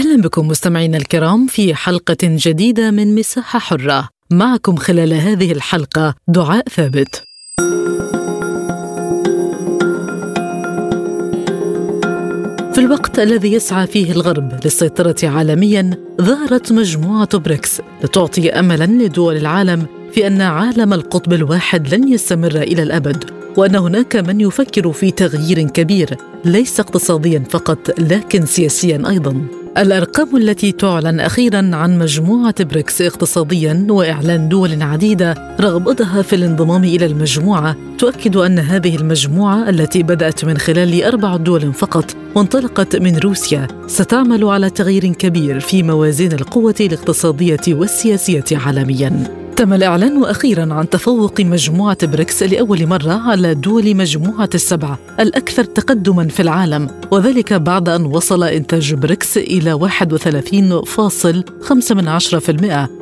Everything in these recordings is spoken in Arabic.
أهلا بكم مستمعينا الكرام في حلقة جديدة من مساحة حرة. معكم خلال هذه الحلقة دعاء ثابت. في الوقت الذي يسعى فيه الغرب للسيطرة عالميا ظهرت مجموعة بريكس لتعطي املا لدول العالم في أن عالم القطب الواحد لن يستمر إلى الأبد وأن هناك من يفكر في تغيير كبير ليس اقتصاديا فقط لكن سياسيا أيضا. الأرقام التي تعلن أخيرا عن مجموعة بريكس اقتصاديا وإعلان دول عديدة رغبتها في الانضمام إلى المجموعة تؤكد أن هذه المجموعة التي بدأت من خلال أربع دول فقط وانطلقت من روسيا ستعمل على تغيير كبير في موازين القوة الاقتصادية والسياسية عالميا. تم الإعلان أخيرا عن تفوق مجموعة بريكس لأول مرة على دول مجموعة السبعة الأكثر تقدما في العالم وذلك بعد أن وصل إنتاج بريكس إلى 31.5%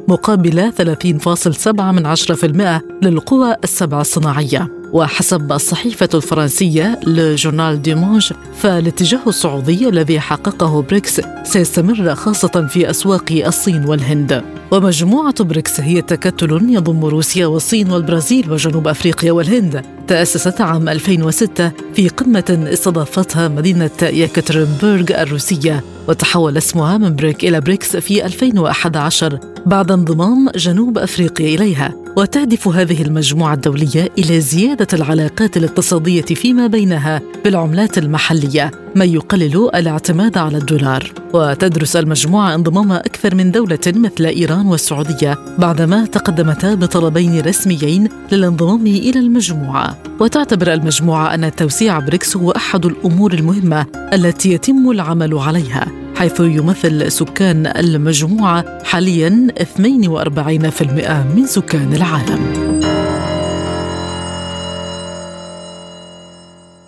مقابل 30.7% للقوى السبع الصناعية. وحسب الصحيفة الفرنسية Le Journal du Dimanche فالاتجاه الصعودي الذي حققه بريكس سيستمر خاصة في أسواق الصين والهند. ومجموعة بريكس هي تكتل يضم روسيا والصين والبرازيل وجنوب أفريقيا والهند. تأسست عام 2006 في قمة استضافتها مدينة يكاترينبورغ الروسية وتحول اسمها من بريك إلى بريكس في 2011 بعد انضمام جنوب أفريقيا إليها. وتهدف هذه المجموعة الدولية إلى زيادة العلاقات الاقتصادية فيما بينها بالعملات المحلية ما يقلل الاعتماد على الدولار. وتدرس المجموعة انضمام أكثر من دولة مثل إيران والسعودية بعدما تقدمتا بطلبين رسميين للانضمام إلى المجموعة. وتعتبر المجموعة أن توسيع بريكس هو أحد الأمور المهمة التي يتم العمل عليها. حيث يمثل سكان المجموعة حاليا 42% من سكان العالم.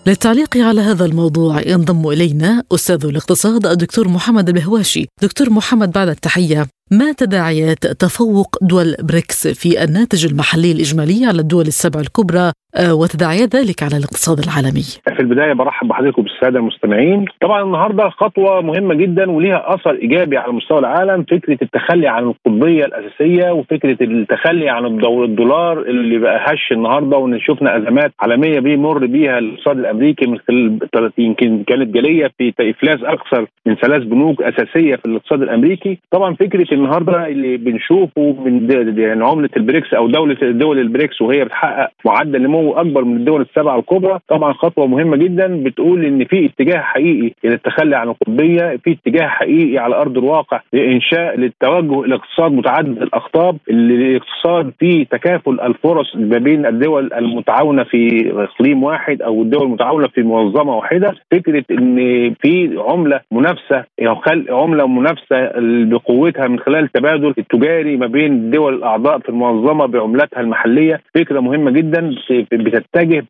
للتعليق على هذا الموضوع ينضم إلينا أستاذ الاقتصاد الدكتور محمد البهواشي، دكتور محمد بعد التحية، ما تداعيات تفوق دول بريكس في الناتج المحلي الإجمالي على الدول السبع الكبرى وتداعيات ذلك على الاقتصاد العالمي؟ في البداية برحب بحضرتك وبالساده المستمعين، طبعا النهارده خطوة مهمة جدا وليها أثر إيجابي على مستوى العالم، فكرة التخلي عن القطبيه الأساسية وفكرة التخلي عن الدولار اللي بقى هش النهارده وان شفنا أزمات عالمية بيمر بيها الاقتصاد الأمريكي من خلال يمكن كانت جلية في إفلاس أكثر من ثلاث بنوك أساسية في الاقتصاد الأمريكي، طبعا فكرة النهارده اللي بنشوفه من يعني عملة البريكس أو دوله دول البريكس وهي بتحقق معدل نمو أكبر من الدول السبعة الكبرى. طبعا خطوة مهمة جدا. بتقول إن في اتجاه حقيقي إلى التخلي عن القطبية في اتجاه حقيقي على أرض الواقع لإنشاء للتوجه إلى اقتصاد متعدد الاقطاب الاقتصاد فيه تكافؤ الفرص ما بين الدول المتعاونة في إقليم واحد أو الدول المتعاونة في منظمة واحدة. فكرة إن في عملة منافسة أو خلق عملة منافسة بقوتها من خلال التبادل التجاري ما بين الدول الأعضاء في المنظمة بعملاتها المحلية فكرة مهمة جدا. بتتجه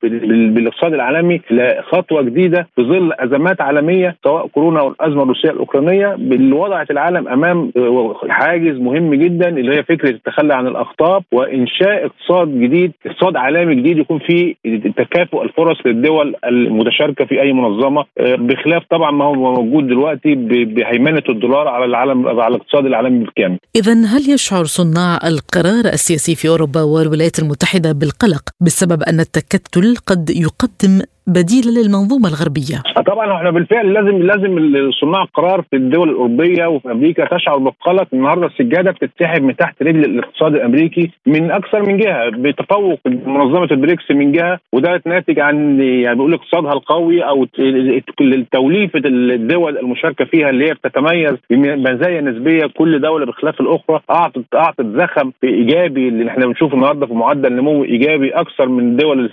بالاقتصاد العالمي لخطوة جديدة في ظل أزمات عالمية سواء كورونا أو الازمه الروسية الأوكرانية اللي وضعت العالم أمام حاجز مهم جدا اللي هي فكرة التخلي عن الاخطاب وإنشاء اقتصاد جديد اقتصاد عالمي جديد يكون فيه تكافؤ الفرص للدول المتشاركة في أي منظمة بخلاف طبعا ما هو موجود دلوقتي بهيمنه الدولار على العالم على الاقتصاد العالمي بالكامل. اذا هل يشعر صناع القرار السياسي في أوروبا والولايات المتحدة بالقلق بسبب أن التكتل قد يقدم بديلا للمنظومة الغربية. طبعا إحنا بالفعل لازم لازم صناع القرار في الدول الأوروبية وفي أمريكا تشعر بالقلق النهارده السجادة بتتسحب من تحت رجل الاقتصاد الأمريكي من أكثر من جهة بتفوق منظمة البريكس من جهة وده ناتج عن يعني بيقول اقتصادها القوي أو توليفه الدول المشاركة فيها اللي هي بتتميز بمزايا نسبية. كل دولة بخلاف الأخرى اعطت أعطت زخم إيجابي اللي إحنا بنشوفه النهارده في معدل نمو إيجابي أكثر من الدول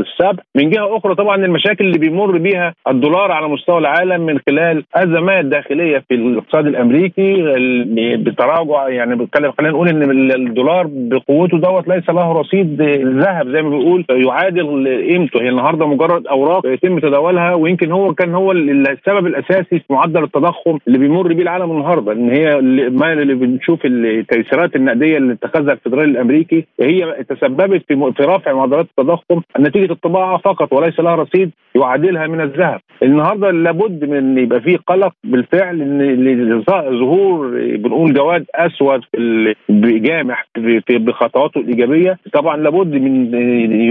السبع من جهة أخرى طبعا طبعا المشاكل اللي بيمر بيها الدولار على مستوى العالم من خلال أزمات داخلية في الاقتصاد الأمريكي بتراجع يعني بتكلم خلينا نقول إن الدولار بقوته دوت ليس له رصيد ذهب زي ما بيقول يعادل قيمته. هي النهارده مجرد أوراق يتم تداولها ويمكن هو كان هو السبب الأساسي في معدل التضخم اللي بيمر بيه العالم النهارده إن هي ما اللي بنشوف التيسيرات النقدية اللي اتخذها الفدرالي الأمريكي هي تسببت في رفع معدلات التضخم. نتيجة الطباعة فقط وليس لها رصيد يعادلها من الذهب. النهارده لابد من إن يبقى في قلق بالفعل إن ظهور بنقول جواد أسود جامح بخطواته الإيجابية. طبعا لابد من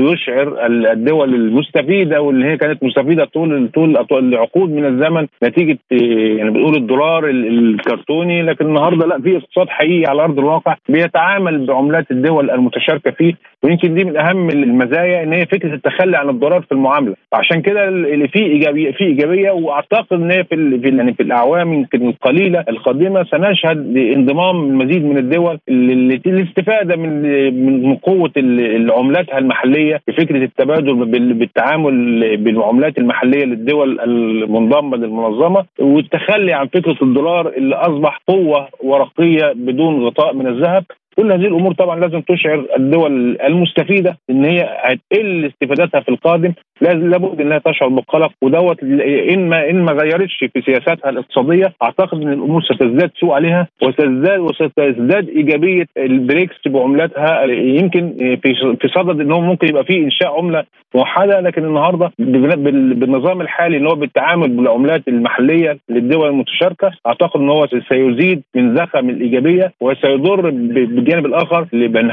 يشعر الدول المستفيدة واللي هي كانت مستفيدة طول طول العقود من الزمن نتيجة يعني بنقول الدولار الكرتوني. لكن النهارده لا في اقتصاد حقيقي على أرض الواقع بيتعامل بعملات الدول المتشاركة فيه ويمكن دي من أهم المزايا إن هي فكرة التخلي عن الضرر في المعاملة. عشان كده اللي فيه ايجابيه في إيجابية وأعتقد إن هي في يعني في الأعوام يمكن القليلة القادمه سنشهد انضمام المزيد من الدول للاستفاده من من قوة عملاتها المحلية بفكرة التبادل بالتعامل بالعملات المحلية للدول المنضمة للمنظمة والتخلي عن فكرة الدولار اللي أصبح قوة ورقية بدون غطاء من الذهب. كل هذه الأمور طبعا لازم تشعر الدول المستفيدة إن هي هتقل استفادتها في القادم. لابد إنها تشعر بالقلق ودوت إن ما إن ما غيرتش في سياساتها الاقتصادية أعتقد إن الأمور ستزداد سوء عليها وستزداد وستزداد إيجابية البريكس بعملاتها. يمكن في في صدد إن هو ممكن يبقى في إنشاء عملة موحدة لكن النهارده بالنظام الحالي اللي هو بالتعامل بالعملات المحلية للدول المتشاركة أعتقد إن هو سيزيد من زخم الإيجابية وسيضر بالجانب الآخر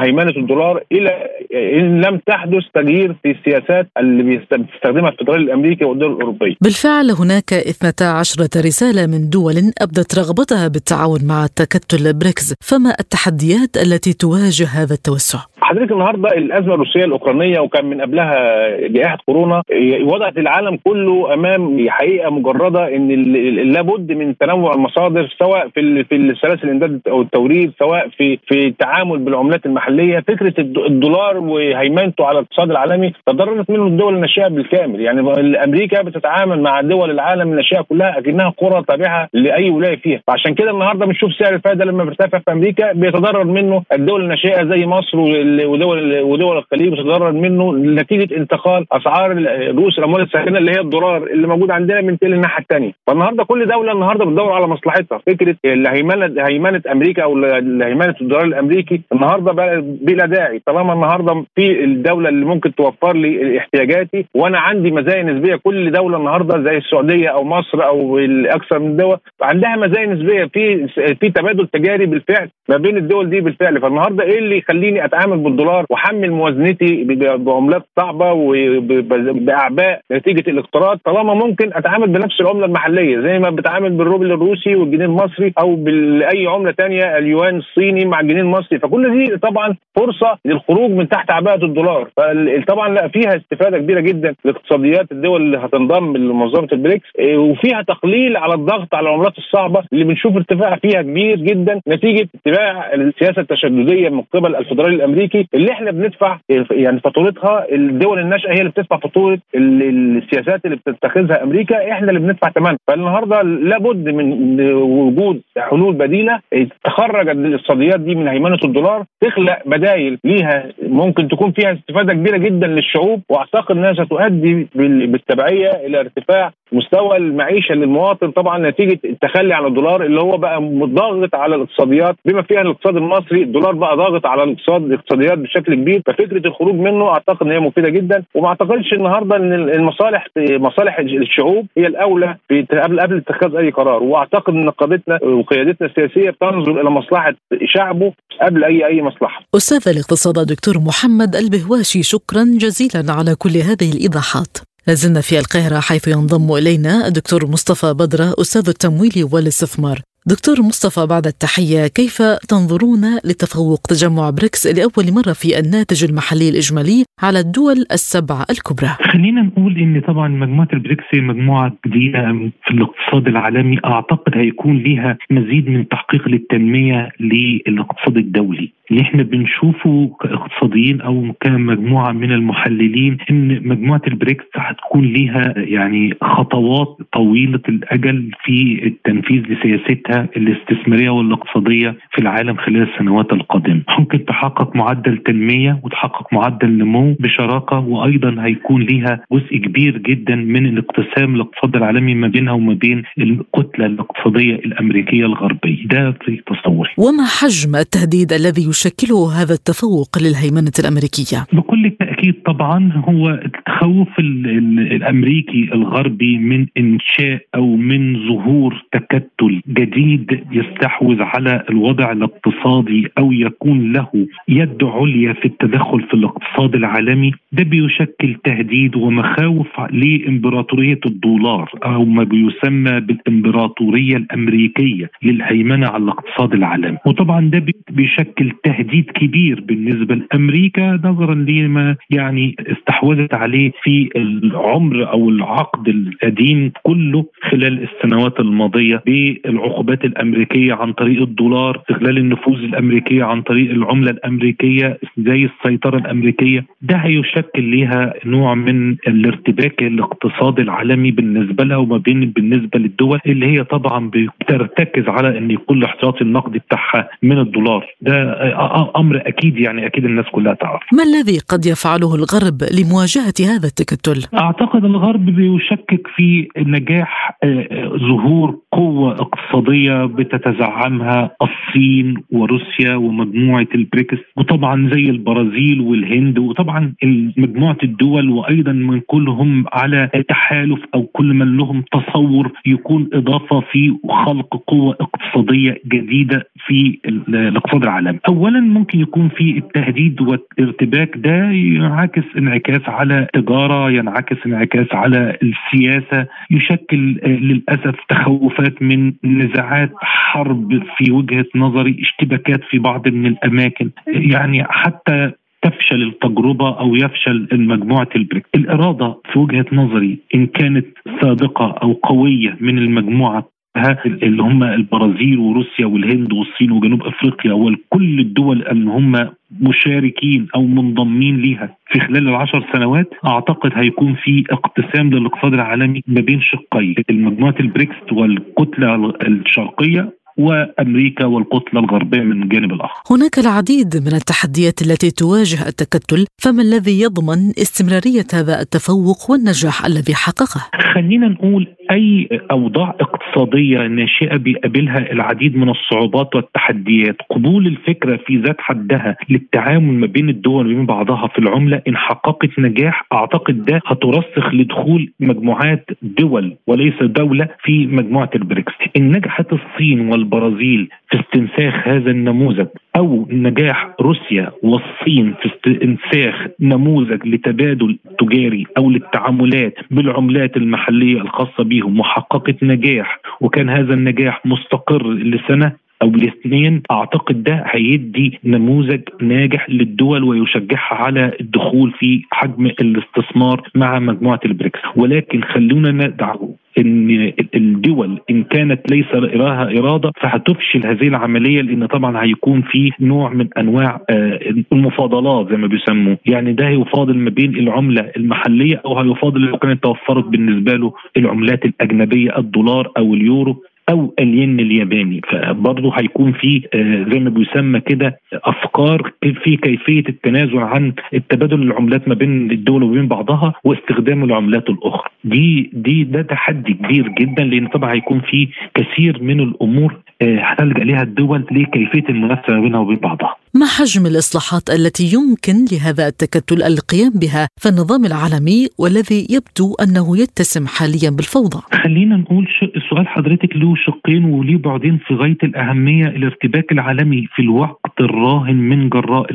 هيمنة الدولار إلى إن لم تحدث تغيير في السياسات اللي بيستخدمها الفدرالي الأمريكي والدول الأوروبية. بالفعل هناك 12 رسالة من دول أبدت رغبتها بالتعاون مع تكتل بريكس، فما التحديات التي تواجه هذا التوسع؟ حضرتك النهارده الأزمة الروسية الأوكرانية وكان من قبلها جائحة كورونا وضعت العالم كله أمام حقيقة مجردة إن لابد من تنوع المصادر سواء في في السلاسل الإمداد أو التوريد سواء في في التعامل بالعملات المحلية. فكرة الدولار وهيمنته على الاقتصاد العالمي تضررت منه الدول الناشئة بالكامل. يعني أمريكا بتتعامل مع دول العالم الناشئة كلها أكنها قرى تابعه لأي ولاية فيها. فعشان كده النهارده بنشوف سعر الفائده لما بيرتفع في أمريكا بيتضرر منه الدول الناشئة زي مصر ودول ودول الخليج بتتضرر منه نتيجه انتقال أسعار رؤوس الأموال الساخنه اللي هي الدولار اللي موجود عندنا من تل الناحية الثانية فالنهاردة كل دولة النهارده بتدور على مصلحتها. فكرة هيمنه هيمنه أمريكا أو هيمنه الدولار الأمريكي النهارده بلا داعي. طالما النهارده في الدولة اللي ممكن توفر لي احتياجاتي وأنا عندي مزايا نسبية كل دولة النهارده زي السعودية أو مصر أو أكثر من دول عندها مزايا نسبية. في في تبادل تجاري بالفعل ما بين الدول دي بالفعل. فالنهاردة إيه اللي يخليني أتعامل بالدولار واحمل موازنتي بعملات صعبة وبأعباء نتيجة الاقتراض طالما ممكن أتعامل بنفس العملة المحلية زي ما بتعامل بالروبل الروسي والجنيه المصري أو بأي عملة ثانية اليوان الصيني مع الجنيه المصري فكل دي طبعا فرصة للخروج من تحت عباءة الدولار. فطبعا لا فيها استفادة كبيرة جدا لاقتصاديات الدول اللي هتنضم لمنظمة البريكس وفيها تقليل على الضغط على العملات الصعبة اللي بنشوف ارتفاع فيها كبير جدا نتيجة اتباع السياسة التشددية من قبل الفدرالي الأمريكي اللي إحنا بندفع يعني فاتورتها الدول الناشئة هي اللي بتدفع فاتورة السياسات اللي بتتخذها أمريكا إحنا اللي بندفع ثمنها فالنهاردة لابد من وجود حلول بديلة تخرج الاقتصاديات دي من هيمنة الدولار تخلق بدائل ليها ممكن تكون فيها استفادة كبيرة جدا للشعوب وأعتقد إنها ستؤدي بالتبعية إلى ارتفاع مستوى المعيشة للمواطن طبعا نتيجة التخلي عن الدولار اللي هو بقى ضاغط على الاقتصاديات بما فيها الاقتصاد المصري الدولار بقى ضاغط على الاقتصاد الاقتصاديات بشكل كبير ففكرة الخروج منه أعتقد إن هي مفيدة جدا وما أعتقدش النهارده إن المصالح مصالح الشعوب هي الأولى قبل قبل اتخاذ أي قرار وأعتقد إن قادتنا وقيادتنا السياسية بتنظر إلى مصلحة شعبه قبل اي أي مصلحة. أستاذ الاقتصاد دكتور محمد البهواشي شكرا جزيلا على كل هذه الإيضاحات. لازلنا في القاهرة حيث ينضم إلينا الدكتور مصطفى بدرة أستاذ التمويل والاستثمار. دكتور مصطفى بعد التحية كيف تنظرون لتفوق تجمع بريكس لأول مرة في الناتج المحلي الإجمالي على الدول السبعة الكبرى؟ خلينا نقول إن طبعا مجموعة البريكس مجموعة جديدة في الاقتصاد العالمي. أعتقد هيكون ليها مزيد من تحقيق للتنمية للاقتصاد الدولي. اللي إحنا بنشوفه كاقتصاديين أو كمجموعة من المحللين إن مجموعة البريكس هتكون ليها يعني خطوات طويلة الأجل في التنفيذ لسياستها الاستثمارية والاقتصادية في العالم خلال السنوات القادمة. ممكن تحقق معدل تنمية وتحقق معدل نمو بشراكة وأيضا هيكون ليها جزء كبير جدا من الاقتسام الاقتصاد العالمي ما بينها وما بين الكتلة الاقتصادية الأمريكية الغربية، ده في تصوري. وما حجم التهديد الذي يشكله هذا التفوق للهيمنة الأمريكية؟ بكل تأكيد طبعا هو التخوف الأمريكي الغربي من إنشاء أو من ظهور تكتل جديد يستحوذ على الوضع الاقتصادي أو يكون له يد عليا في التدخل في الاقتصاد العالمي. ده بيشكل تهديد ومخاوف لإمبراطورية الدولار أو ما بيسمى بالإمبراطورية الأمريكية للهيمنة على الاقتصاد العالمي. وطبعا ده بيشكل تهديد كبير بالنسبة لأمريكا نظرا لما يعني استحوذت عليه في العمر أو العقد القديم كله خلال السنوات الماضية بالعقوبات الأمريكية عن طريق الدولار، استغلال النفوذ الأمريكية عن طريق العملة الأمريكية زي السيطرة الأمريكية، ده هيشكل لها نوع من الارتباك الاقتصادي العالمي بالنسبة لها وما بين بالنسبة للدول اللي هي طبعا بترتكز على إن يكون الاحتياطي النقدي بتاعها من الدولار، ده أمر أكيد يعني أكيد الناس كلها تعرف. ما الذي قد يفعله الغرب لمواجهة هذا التكتل. أعتقد الغرب بيشكك في نجاح آه، ظهور قوة اقتصادية بتتزعمها الصين وروسيا ومجموعة البريكس وطبعا زي البرازيل والهند وطبعا مجموعة الدول وأيضا من كلهم على تحالف أو كل من لهم تصور يكون إضافة في خلق قوة اقتصادية جديدة في الاقتصاد العالمي. اولا ممكن يكون في التهديد والارتباك ده ينعكس انعكاس على تجارة ينعكس انعكاس على السياسة يشكل آه، للأسف تخوفات من نزاعات حرب في وجهة نظري اشتباكات في بعض من الأماكن. يعني حتى تفشل التجربة أو يفشل مجموعة البريك. الإرادة في وجهة نظري إن كانت صادقة أو قوية من المجموعة اللي هم البرازيل وروسيا والهند والصين وجنوب أفريقيا وكل الدول اللي هم مشاركين أو منضمين ليها. في خلال العشر سنوات أعتقد هيكون في اقتسام للاقتصاد العالمي ما بين شقين المجموعة البريكس والكتلة الشرقية وأمريكا والكتله الغربية من الجانب الآخر. هناك العديد من التحديات التي تواجه التكتل، فما الذي يضمن استمرارية هذا التفوق والنجاح الذي حققه؟ خلينا نقول أي أوضاع اقتصادية ناشئة بيقابلها العديد من الصعوبات والتحديات، قبول الفكرة في ذات حدها للتعامل ما بين الدول وبين بعضها في العملة إن حققت نجاح أعتقد ده هترسخ لدخول مجموعات دول وليس دولة في مجموعة البريكس. إن نجحت الصين وال البرازيل في استنساخ هذا النموذج أو نجاح روسيا والصين في استنساخ نموذج لتبادل تجاري أو للتعاملات بالعملات المحلية الخاصة بهم وحققت نجاح وكان هذا النجاح مستقر لسنة أو الاثنين أعتقد ده هيدي نموذج ناجح للدول ويشجعها على الدخول في حجم الاستثمار مع مجموعة البريكس. ولكن خلونا ندعو إن الدول إن كانت ليس لها إرادة فهتفشل هذه العملية لأن طبعا هيكون في نوع من أنواع آه، المفاضلات زي ما بيسموا يعني ده هيفاضل ما بين العملة المحلية أو هيفاضل لو كانت توفرت بالنسبة له العملات الأجنبية الدولار أو اليورو. أو الين الياباني. فبرضه هيكون في آه، زي ما بيسمى كده أفكار في كيفية التنازل عن التبادل العملات ما بين الدول وبين بعضها واستخدام العملات الأخرى. دي دي ده تحدي كبير جدا لأن طبعا هيكون في كثير من الأمور آه، هتلجا ليها الدول لكيفية المنافسة ما بينها وبين بعضها. ما حجم الإصلاحات التي يمكن لهذا التكتل القيام بها في النظام العالمي والذي يبدو أنه يتسم حاليا بالفوضى. خلينا نقول سؤال حضرتك له شقين وليه بعدين في غاية الأهمية الارتباك العالمي في الوقت الراهن من جراء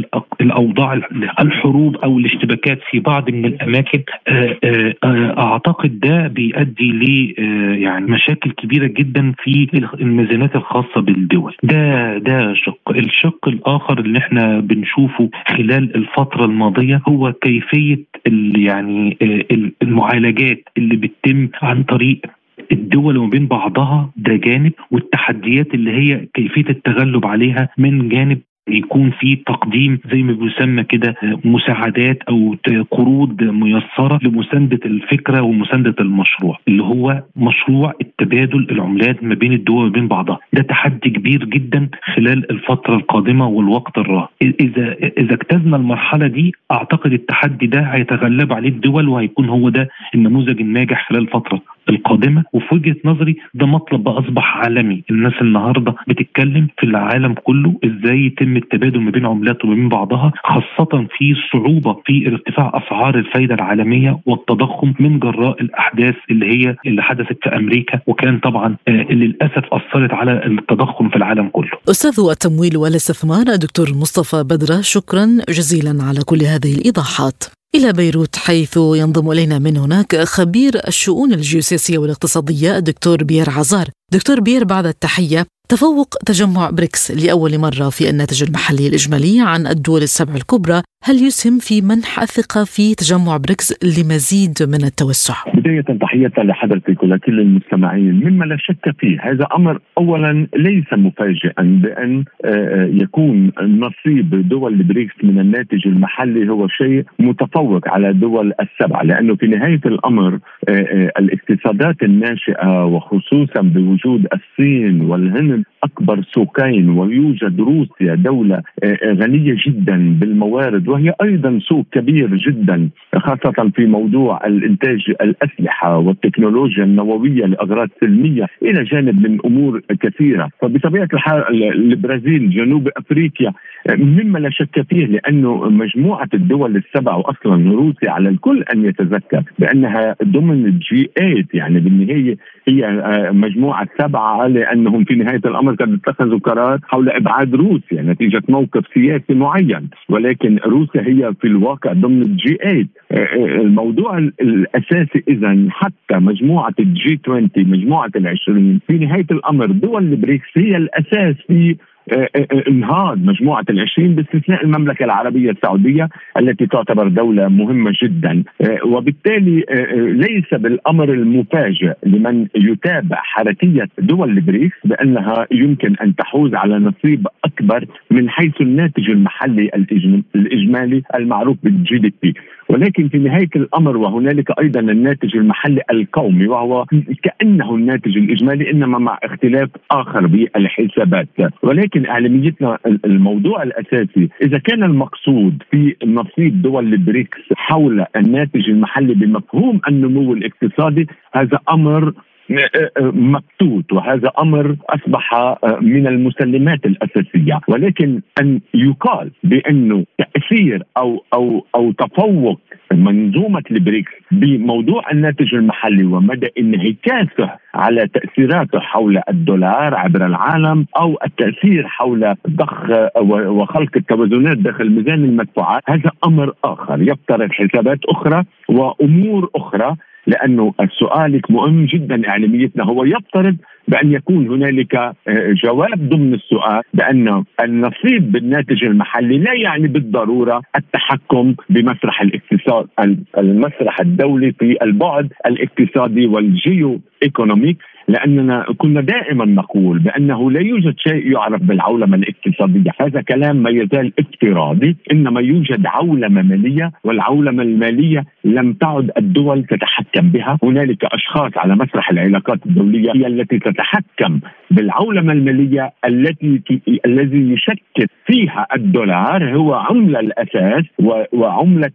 الأوضاع الحروب أو الاشتباكات في بعض من الأماكن. آه، آه، آه، أعتقد ده بيؤدي ل يعني مشاكل كبيرة جدا في الميزانات الخاصة بالدول. ده ده شق الشق الآخر اللي إحنا بنشوفه خلال الفترة الماضية هو كيفية يعني المعالجات اللي بتتم عن طريق الدول وما بين بعضها ده جانب والتحديات اللي هي كيفية التغلب عليها من جانب يكون في تقديم زي ما بيسمى كده مساعدات أو قروض ميسرة لمساندة الفكرة ومساندة المشروع اللي هو مشروع التبادل العملات ما بين الدول وبين بعضها. ده تحدي كبير جدا خلال الفترة القادمة والوقت الراهن. إذا إذا اجتزنا المرحلة دي أعتقد التحدي ده هيتغلب عليه الدول وهيكون هو ده النموذج الناجح خلال الفترة القادمة وفي وجهة نظري ده مطلب بقى أصبح عالمي الناس النهارده بتتكلم في العالم كله إزاي يتم التبادل ما بين عملات وما بين بعضها خاصة في صعوبة في ارتفاع أسعار الفايدة العالمية والتضخم من جراء الأحداث اللي هي اللي حدثت في أمريكا وكان طبعا آه، للأسف أثرت على التضخم في العالم كله. أستاذ التمويل والاستثمار دكتور مصطفى بدرة شكرا جزيلا على كل هذه الإيضاحات. إلى بيروت حيث ينضم إلينا من هناك خبير الشؤون الجيوسياسية والاقتصادية الدكتور بيير عزار. دكتور بيير بعد التحية تفوق تجمع بريكس لأول مرة في الناتج المحلي الإجمالي عن الدول السبع الكبرى هل يسهم في منح الثقة في تجمع بريكس لمزيد من التوسع؟ بداية تحية لحضرتك ولكل المستمعين مما لا شك فيه هذا أمر أولا ليس مفاجئا بأن آه، آه، يكون نصيب دول بريكس من الناتج المحلي هو شيء متفوق على دول السبع لأنه في نهاية الأمر آه، الاقتصادات الناشئة وخصوصا بوجود الصين والهند أكبر سوقين ويوجد روسيا دولة غنية جدا بالموارد وهي أيضا سوق كبير جدا خاصة في موضوع الإنتاج الأسلحة والتكنولوجيا النووية لأغراض سلمية إلى جانب من أمور كثيرة. فبطبيعة الحال البرازيل جنوب أفريقيا مما لا شك فيه لأنه مجموعة الدول السبع واصلا روسيا على الكل أن يتذكر بأنها ضمن G 8 يعني بالنهاية هي مجموعة سبعة لانهم في نهاية الأمر قد اتخذوا قرار حول إبعاد روسيا نتيجة موقف سياسي معين. ولكن روسيا هي في الواقع ضمن ال G 8 الموضوع الأساسي اذا حتى مجموعة ال G 20 مجموعة العشرين في نهاية الأمر دول البريكس هي الأساس في آه، آه، آه، انهاض مجموعة العشرين باستثناء المملكة العربية السعودية التي تعتبر دولة مهمة جدا. وبالتالي ليس بالأمر المفاجئ لمن يتابع حركية دول البريكس بأنها يمكن أن تحوز على نصيب أكبر من حيث الناتج المحلي الإجمالي المعروف بال GDP ولكن في نهاية الأمر وهنالك أيضا الناتج المحلي القومي وهو كأنه الناتج الإجمالي إنما مع اختلاف آخر بالحسابات. ولكن إعلاميتنا الموضوع الأساسي إذا كان المقصود في نصيب دول البريكس حول الناتج المحلي بمفهوم النمو الاقتصادي هذا أمر مبتوت وهذا أمر أصبح آه، من المسلمات الأساسية. ولكن أن يقال بأنه تأثير أو أو أو تفوق منظومة البريكس بموضوع الناتج المحلي ومدى انعكاسه على تأثيراته حول الدولار عبر العالم أو التأثير حول ضخ وخلق التوازنات داخل ميزان المدفوعات. هذا أمر آخر يفترض حسابات أخرى وأمور أخرى لأنه سؤالك مهم جدا إعلاميتنا. هو يفترض بأن يكون هنالك آه، جواب ضمن السؤال بأن النصيب بالناتج المحلي لا يعني بالضرورة التحكم بمسرح الاقتصاد المسرح الدولي في البعد الاقتصادي والجيو économique لأننا كنا دائما نقول بأنه لا يوجد شيء يعرف بالعولمة الاقتصادية، هذا كلام ما يزال افتراضي، إنما يوجد عولمة مالية والعولمة المالية لم تعد الدول تتحكم بها، هنالك أشخاص على مسرح العلاقات الدولية هي التي تتحكم بالعولمة المالية التي الذي يشكل فيها الدولار هو عملة الأساس وعملة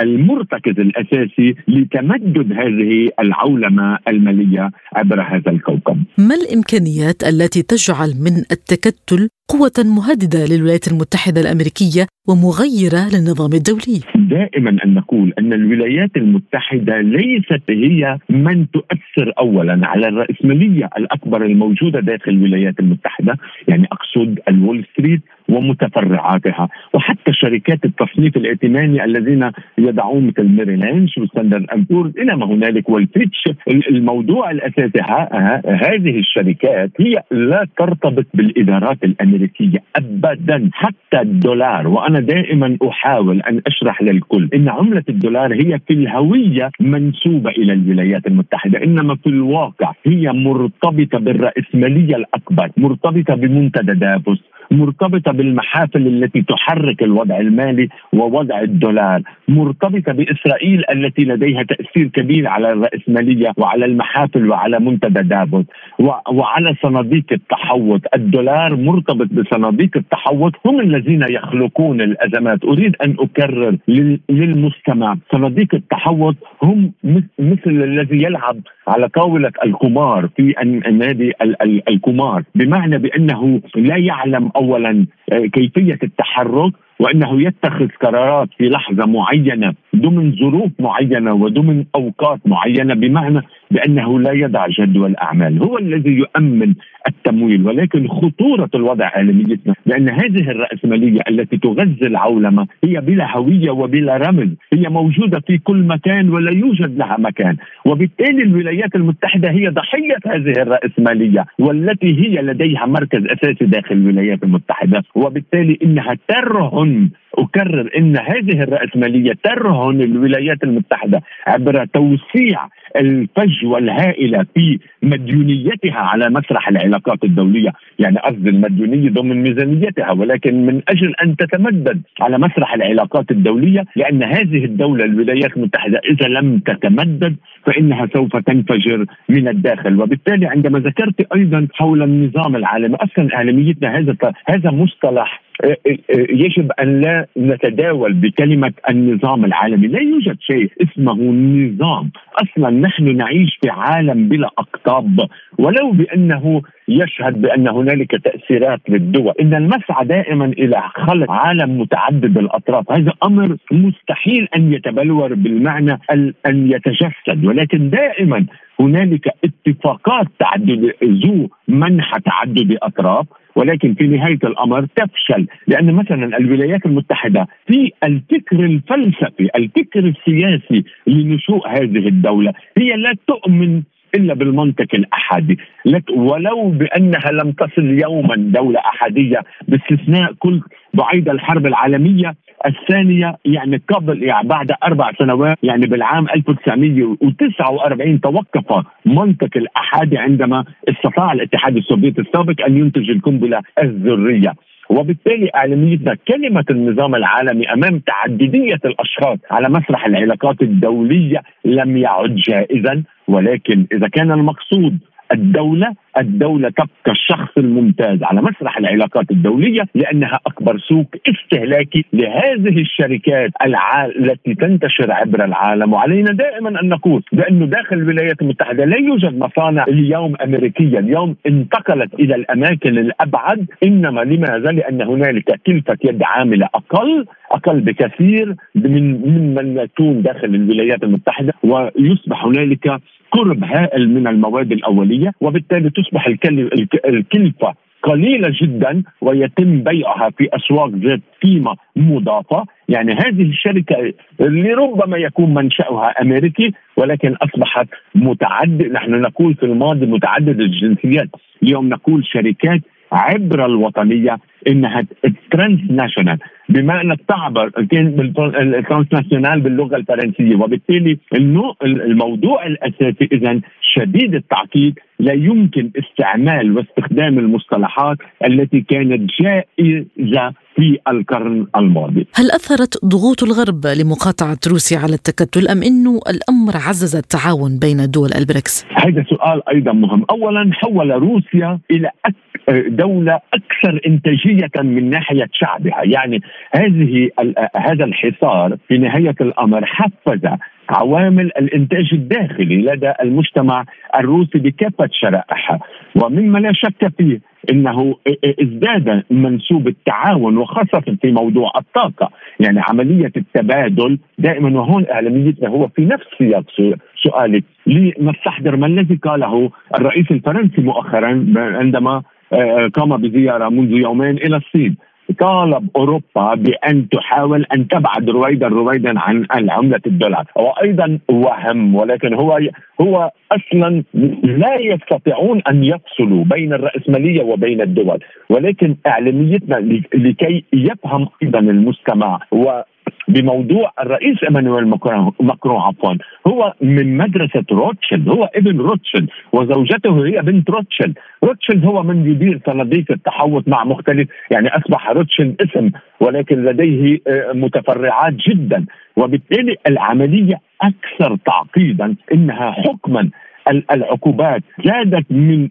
المرتكز الأساسي لتمدد هذه العولمة المالية عبر على هذا الكوكب. ما الإمكانيات التي تجعل من التكتل قوة مهددة للولايات المتحدة الأمريكية ومغيرة للنظام الدولي؟ دائما أن نقول أن الولايات المتحدة ليست هي من تؤثر أولا على الرأسمالية الأكبر الموجودة داخل الولايات المتحدة. يعني أقصد ال Wall Street ومتفرعاتها. وحتى شركات التصنيف الائتماني الذين يدعون مثل Merrill Lynch و Standard and Poor's إلى ما هنالك. والفيتش الموضوع الأساسي هذه الشركات هي لا ترتبط بالإدارات الأمريكية ابدا. حتى الدولار وأنا دائما أحاول أن أشرح للكل إن عملة الدولار هي في الهوية منسوبة إلى الولايات المتحدة إنما في الواقع هي مرتبطة بالرأسمالية الأكبر مرتبطة بمنتدى دافوس مرتبطة بالمحافل التي تحرك الوضع المالي ووضع الدولار مرتبطة بإسرائيل التي لديها تأثير كبير على الراسماليه وعلى المحافل وعلى منتدى دافوس. وعلى صناديق التحوط. الدولار مرتبط بصناديق التحوط. هم الذين يخلقون الأزمات. أريد أن أكرر للمستمع. صناديق التحوط هم مثل الذي يلعب على طاولة القمار في النادي القمار. بمعنى بأنه لا يعلم اولا آه، كيفية التحرك وأنه يتخذ قرارات في لحظة معينة ضمن ظروف معينة وضمن أوقات معينة بمعنى بأنه لا يضع جدول أعمال، هو الذي يؤمن التمويل ولكن خطورة الوضع عالميتنا بان هذه الرأسمالية التي تغذي العولمة هي بلا هوية وبلا رمز، هي موجودة في كل مكان ولا يوجد لها مكان، وبالتالي الولايات المتحدة هي ضحية هذه الرأسمالية والتي هي لديها مركز أساسي داخل الولايات المتحدة، وبالتالي إنها ترهن أكرر إن هذه الرأسمالية ترهن الولايات المتحدة عبر توسيع الفجوه الهائله في مديونيتها على مسرح العلاقات الدولية، يعني قصد المديونية ضمن ميزانيتها ولكن من أجل أن تتمدد على مسرح العلاقات الدولية لأن هذه الدولة الولايات المتحدة إذا لم تتمدد فإنها سوف تنفجر من الداخل، وبالتالي عندما ذكرت أيضا حول النظام العالمي، أصلا اعلاميتنا هذا هذا مصطلح يجب أن لا نتداول بكلمة النظام العالمي، لا يوجد شيء اسمه نظام، أصلا نحن نعيش في عالم بلا أقطاب. ولو بأنه يشهد بأن هنالك تأثيرات للدول، إن المسعى دائما إلى خلق عالم متعدد الأطراف، هذا أمر مستحيل أن يتبلور بالمعنى أن يتجسد، ولكن دائما هنالك اتفاقات تعدد ذو منحى تعدد أطراف. ولكن في نهاية الأمر تفشل. لأن مثلا الولايات المتحدة في الفكر الفلسفي الفكر السياسي لنشوء هذه الدولة هي لا تؤمن إلا بالمنطق الأحادي. ولو بأنها لم تصل يوما دولة أحادية باستثناء كل بعيد الحرب العالمية الثانية يعني قبل يعني بعد أربع سنوات يعني بالعام 1949 توقف منطق الأحادي عندما استطاع الاتحاد السوفيتي السابق أن ينتج القنبلة الذرية. وبالتالي اعلاميتنا كلمة النظام العالمي أمام تعددية الأشخاص على مسرح العلاقات الدولية لم يعد جائزا. ولكن إذا كان المقصود الدولة الدولة تبقى الشخص الممتاز على مسرح العلاقات الدولية لأنها أكبر سوق استهلاكي لهذه الشركات التي تنتشر عبر العالم. وعلينا دائما أن نقول بأنه داخل الولايات المتحدة لا يوجد مصانع اليوم أمريكية اليوم انتقلت إلى الأماكن الأبعد. إنما لماذا؟ لأن هنالك كلفة يد عاملة أقل أقل بكثير من ممن يكون داخل الولايات المتحدة. ويصبح هنالك قرب هائل من المواد الأولية وبالتالي تصبح الكلفة قليلة جدا ويتم بيعها في أسواق ذات قيمة مضافة، يعني هذه الشركة اللي ربما يكون منشأها أمريكي ولكن أصبحت متعدد نحن نقول في الماضي متعدد الجنسيات، اليوم نقول شركات عبر الوطنية إنها transnational بما انك تعبر ال transnational باللغة الفرنسية وبالتالي الموضوع الأساسي اذا شديد التعقيد لا يمكن استعمال واستخدام المصطلحات التي كانت جائزة في القرن الماضي. هل أثرت ضغوط الغرب لمقاطعة روسيا على التكتل أم انه الأمر عزز التعاون بين دول البريكس؟ هذا سؤال أيضا مهم، اولا حول روسيا إلى دولة أكثر إنتاجية من ناحية شعبها، يعني هذه هذا الحصار في نهاية الأمر حفز عوامل الإنتاج الداخلي لدى المجتمع الروسي بكافة شرائحها ومما لا شك فيه إنه ازداد منسوب التعاون وخاصة في موضوع الطاقة، يعني عملية التبادل دائما وهون إعلاميتنا هو في نفس سياق سؤالك لنستحضر ما الذي قاله الرئيس الفرنسي مؤخرا عندما قام بزيارة منذ يومين إلى الصين. طالب أوروبا بأن تحاول أن تبعد رويدا رويدا عن عملة الدولار. وأيضا وهم ولكن هو هو أصلا لا يستطيعون أن يفصلوا بين الرأسمالية وبين الدول. ولكن إعلاميتنا لكي يفهم أيضا المستمع و بموضوع الرئيس إيمانويل ماكرون عفوا. هو من مدرسة روتشيلد. هو ابن روتشيلد وزوجته هي بنت روتشيلد. روتشيلد هو من يدير صناديق التحوط مع مختلف يعني أصبح روتشيلد اسم ولكن لديه آه، متفرعات جدا. وبالتالي العملية أكثر تعقيدا إنها حكما. العقوبات زادت من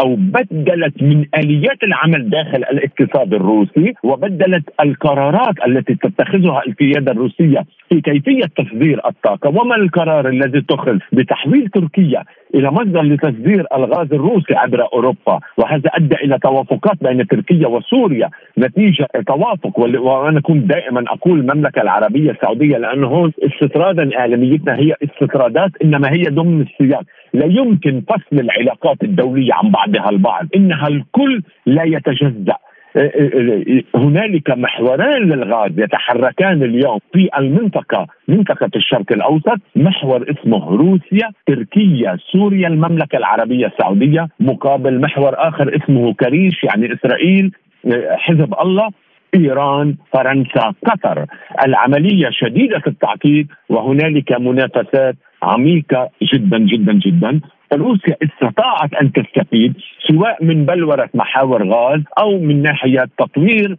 أو بدلت من آليات العمل داخل الاقتصاد الروسي وبدلت القرارات التي تتخذها القيادة الروسية في كيفية تصدير الطاقة. وما القرار الذي اتخذ بتحويل تركيا إلى مصدر لتصدير الغاز الروسي عبر أوروبا؟ وهذا أدى إلى توافقات بين تركيا وسوريا نتيجة توافق وأنا كنت دائما أقول المملكة العربية السعودية لأنه هون استطرادا إعلاميتنا هي استطرادات إنما هي ضمن السياق. لا يمكن فصل العلاقات الدولية عن بعضها البعض. إنها الكل لا يتجزأ. إيه، إيه، إيه، هنالك محوران للغاز يتحركان اليوم في المنطقة منطقة الشرق الأوسط. محور اسمه روسيا تركيا سوريا المملكة العربية السعودية. مقابل محور آخر اسمه كريش يعني إسرائيل. حزب الله. إيران فرنسا قطر. العملية شديدة التعقيد وهنالك منافسات عميقة جدا جدا جدا. روسيا استطاعت أن تستفيد سواء من بلورة محاور غاز أو من ناحية تطوير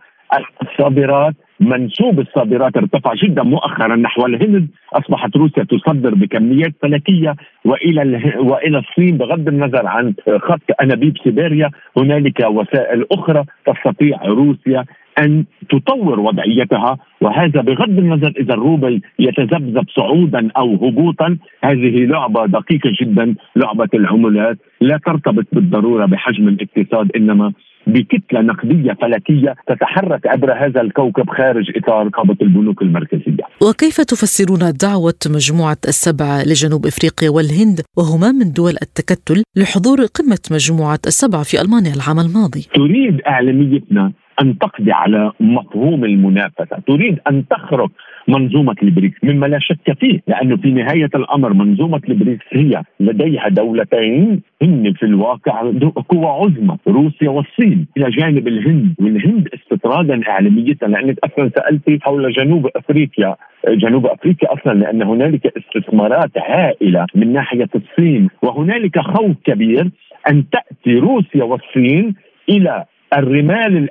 الصادرات. منسوب الصادرات ارتفع جدا مؤخرا نحو الهند. أصبحت روسيا تصدر بكميات فلكية وإلى وإلى الصين بغض النظر عن خط أنابيب سيبيريا. هنالك وسائل أخرى تستطيع روسيا أن تطور وضعيتها وهذا بغض النظر إذا الروبل يتذبذب صعودا أو هبوطا. هذه لعبة دقيقة جدا لعبة العملات. لا ترتبط بالضرورة بحجم الاقتصاد إنما بكتلة نقدية فلكية تتحرك عبر هذا الكوكب خارج إطار قابة البنوك المركزية. وكيف تفسرون دعوة مجموعة السبعة لجنوب إفريقيا والهند وهما من دول التكتل لحضور قمة مجموعة السبعة في ألمانيا العام الماضي؟ تريد إعلاميتنا أن تقضي على مفهوم المنافسة، تريد أن تخرق منظومة البريكس مما لا شك فيه لأنه في نهاية الأمر منظومة البريكس هي لديها دولتين هن في الواقع قوى عظمى روسيا والصين. إلى جانب الهند والهند استطرادا إعلاميتنا لأنك أصلا سالتي حول جنوب أفريقيا. جنوب أفريقيا أصلا لأن هنالك استثمارات هائلة من ناحية الصين. وهنالك خوف كبير أن تأتي روسيا والصين إلى الرمال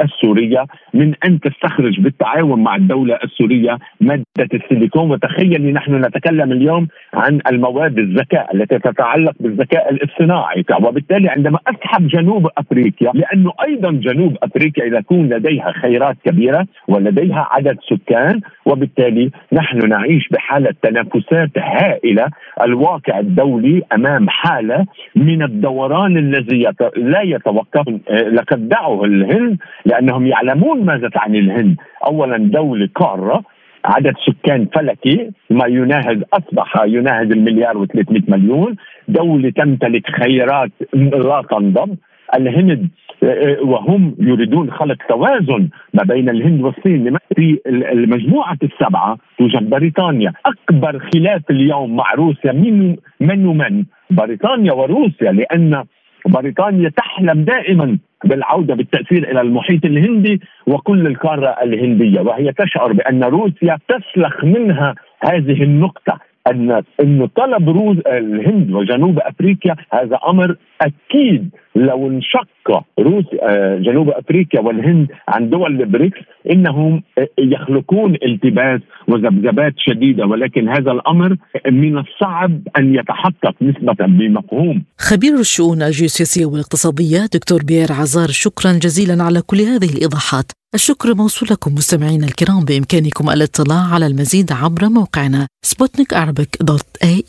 السورية من أن تستخرج بالتعاون مع الدولة السورية مادة السيليكون. وتخيلي نحن نتكلم اليوم عن المواد الذكاء التي تتعلق بالذكاء الاصطناعي. وبالتالي عندما أسحب جنوب أفريقيا لأنه أيضا جنوب أفريقيا يكون لديها خيرات كبيرة ولديها عدد سكان وبالتالي نحن نعيش بحالة تنافسات هائلة. الواقع الدولي أمام حالة من الدوران الذي لا يتوقف لقد دعوا الهند لأنهم يعلمون ماذا تعني الهند، اولا دولة قارة عدد سكان فلكي ما يناهز أصبح يناهز المليار و300 مليون، دولة تمتلك خيرات لا تنضب، الهند وهم يريدون خلق توازن ما بين الهند والصين. في المجموعة السبعة توجد بريطانيا. أكبر خلاف اليوم مع روسيا من من ومن؟ بريطانيا وروسيا لأن بريطانيا تحلم دائما بالعودة بالتأثير إلى المحيط الهندي وكل القارة الهندية. وهي تشعر بأن روسيا تسلخ منها هذه النقطة أن أن طلب روس الهند وجنوب أفريقيا هذا أمر أكيد لو انشق روسيا آه، جنوب أفريقيا والهند عن دول البريكس إنهم يخلقون التباس وذبذبات شديدة ولكن هذا الأمر من الصعب أن يتحقق نسبة بمفهوم. خبير الشؤون الجيوسياسية والاقتصادية دكتور بيير عزار شكرا جزيلا على كل هذه الإيضاحات. الشكر موصول لكم مستمعينا الكرام بإمكانكم الاطلاع على المزيد عبر موقعنا سبوتنيك دوت اي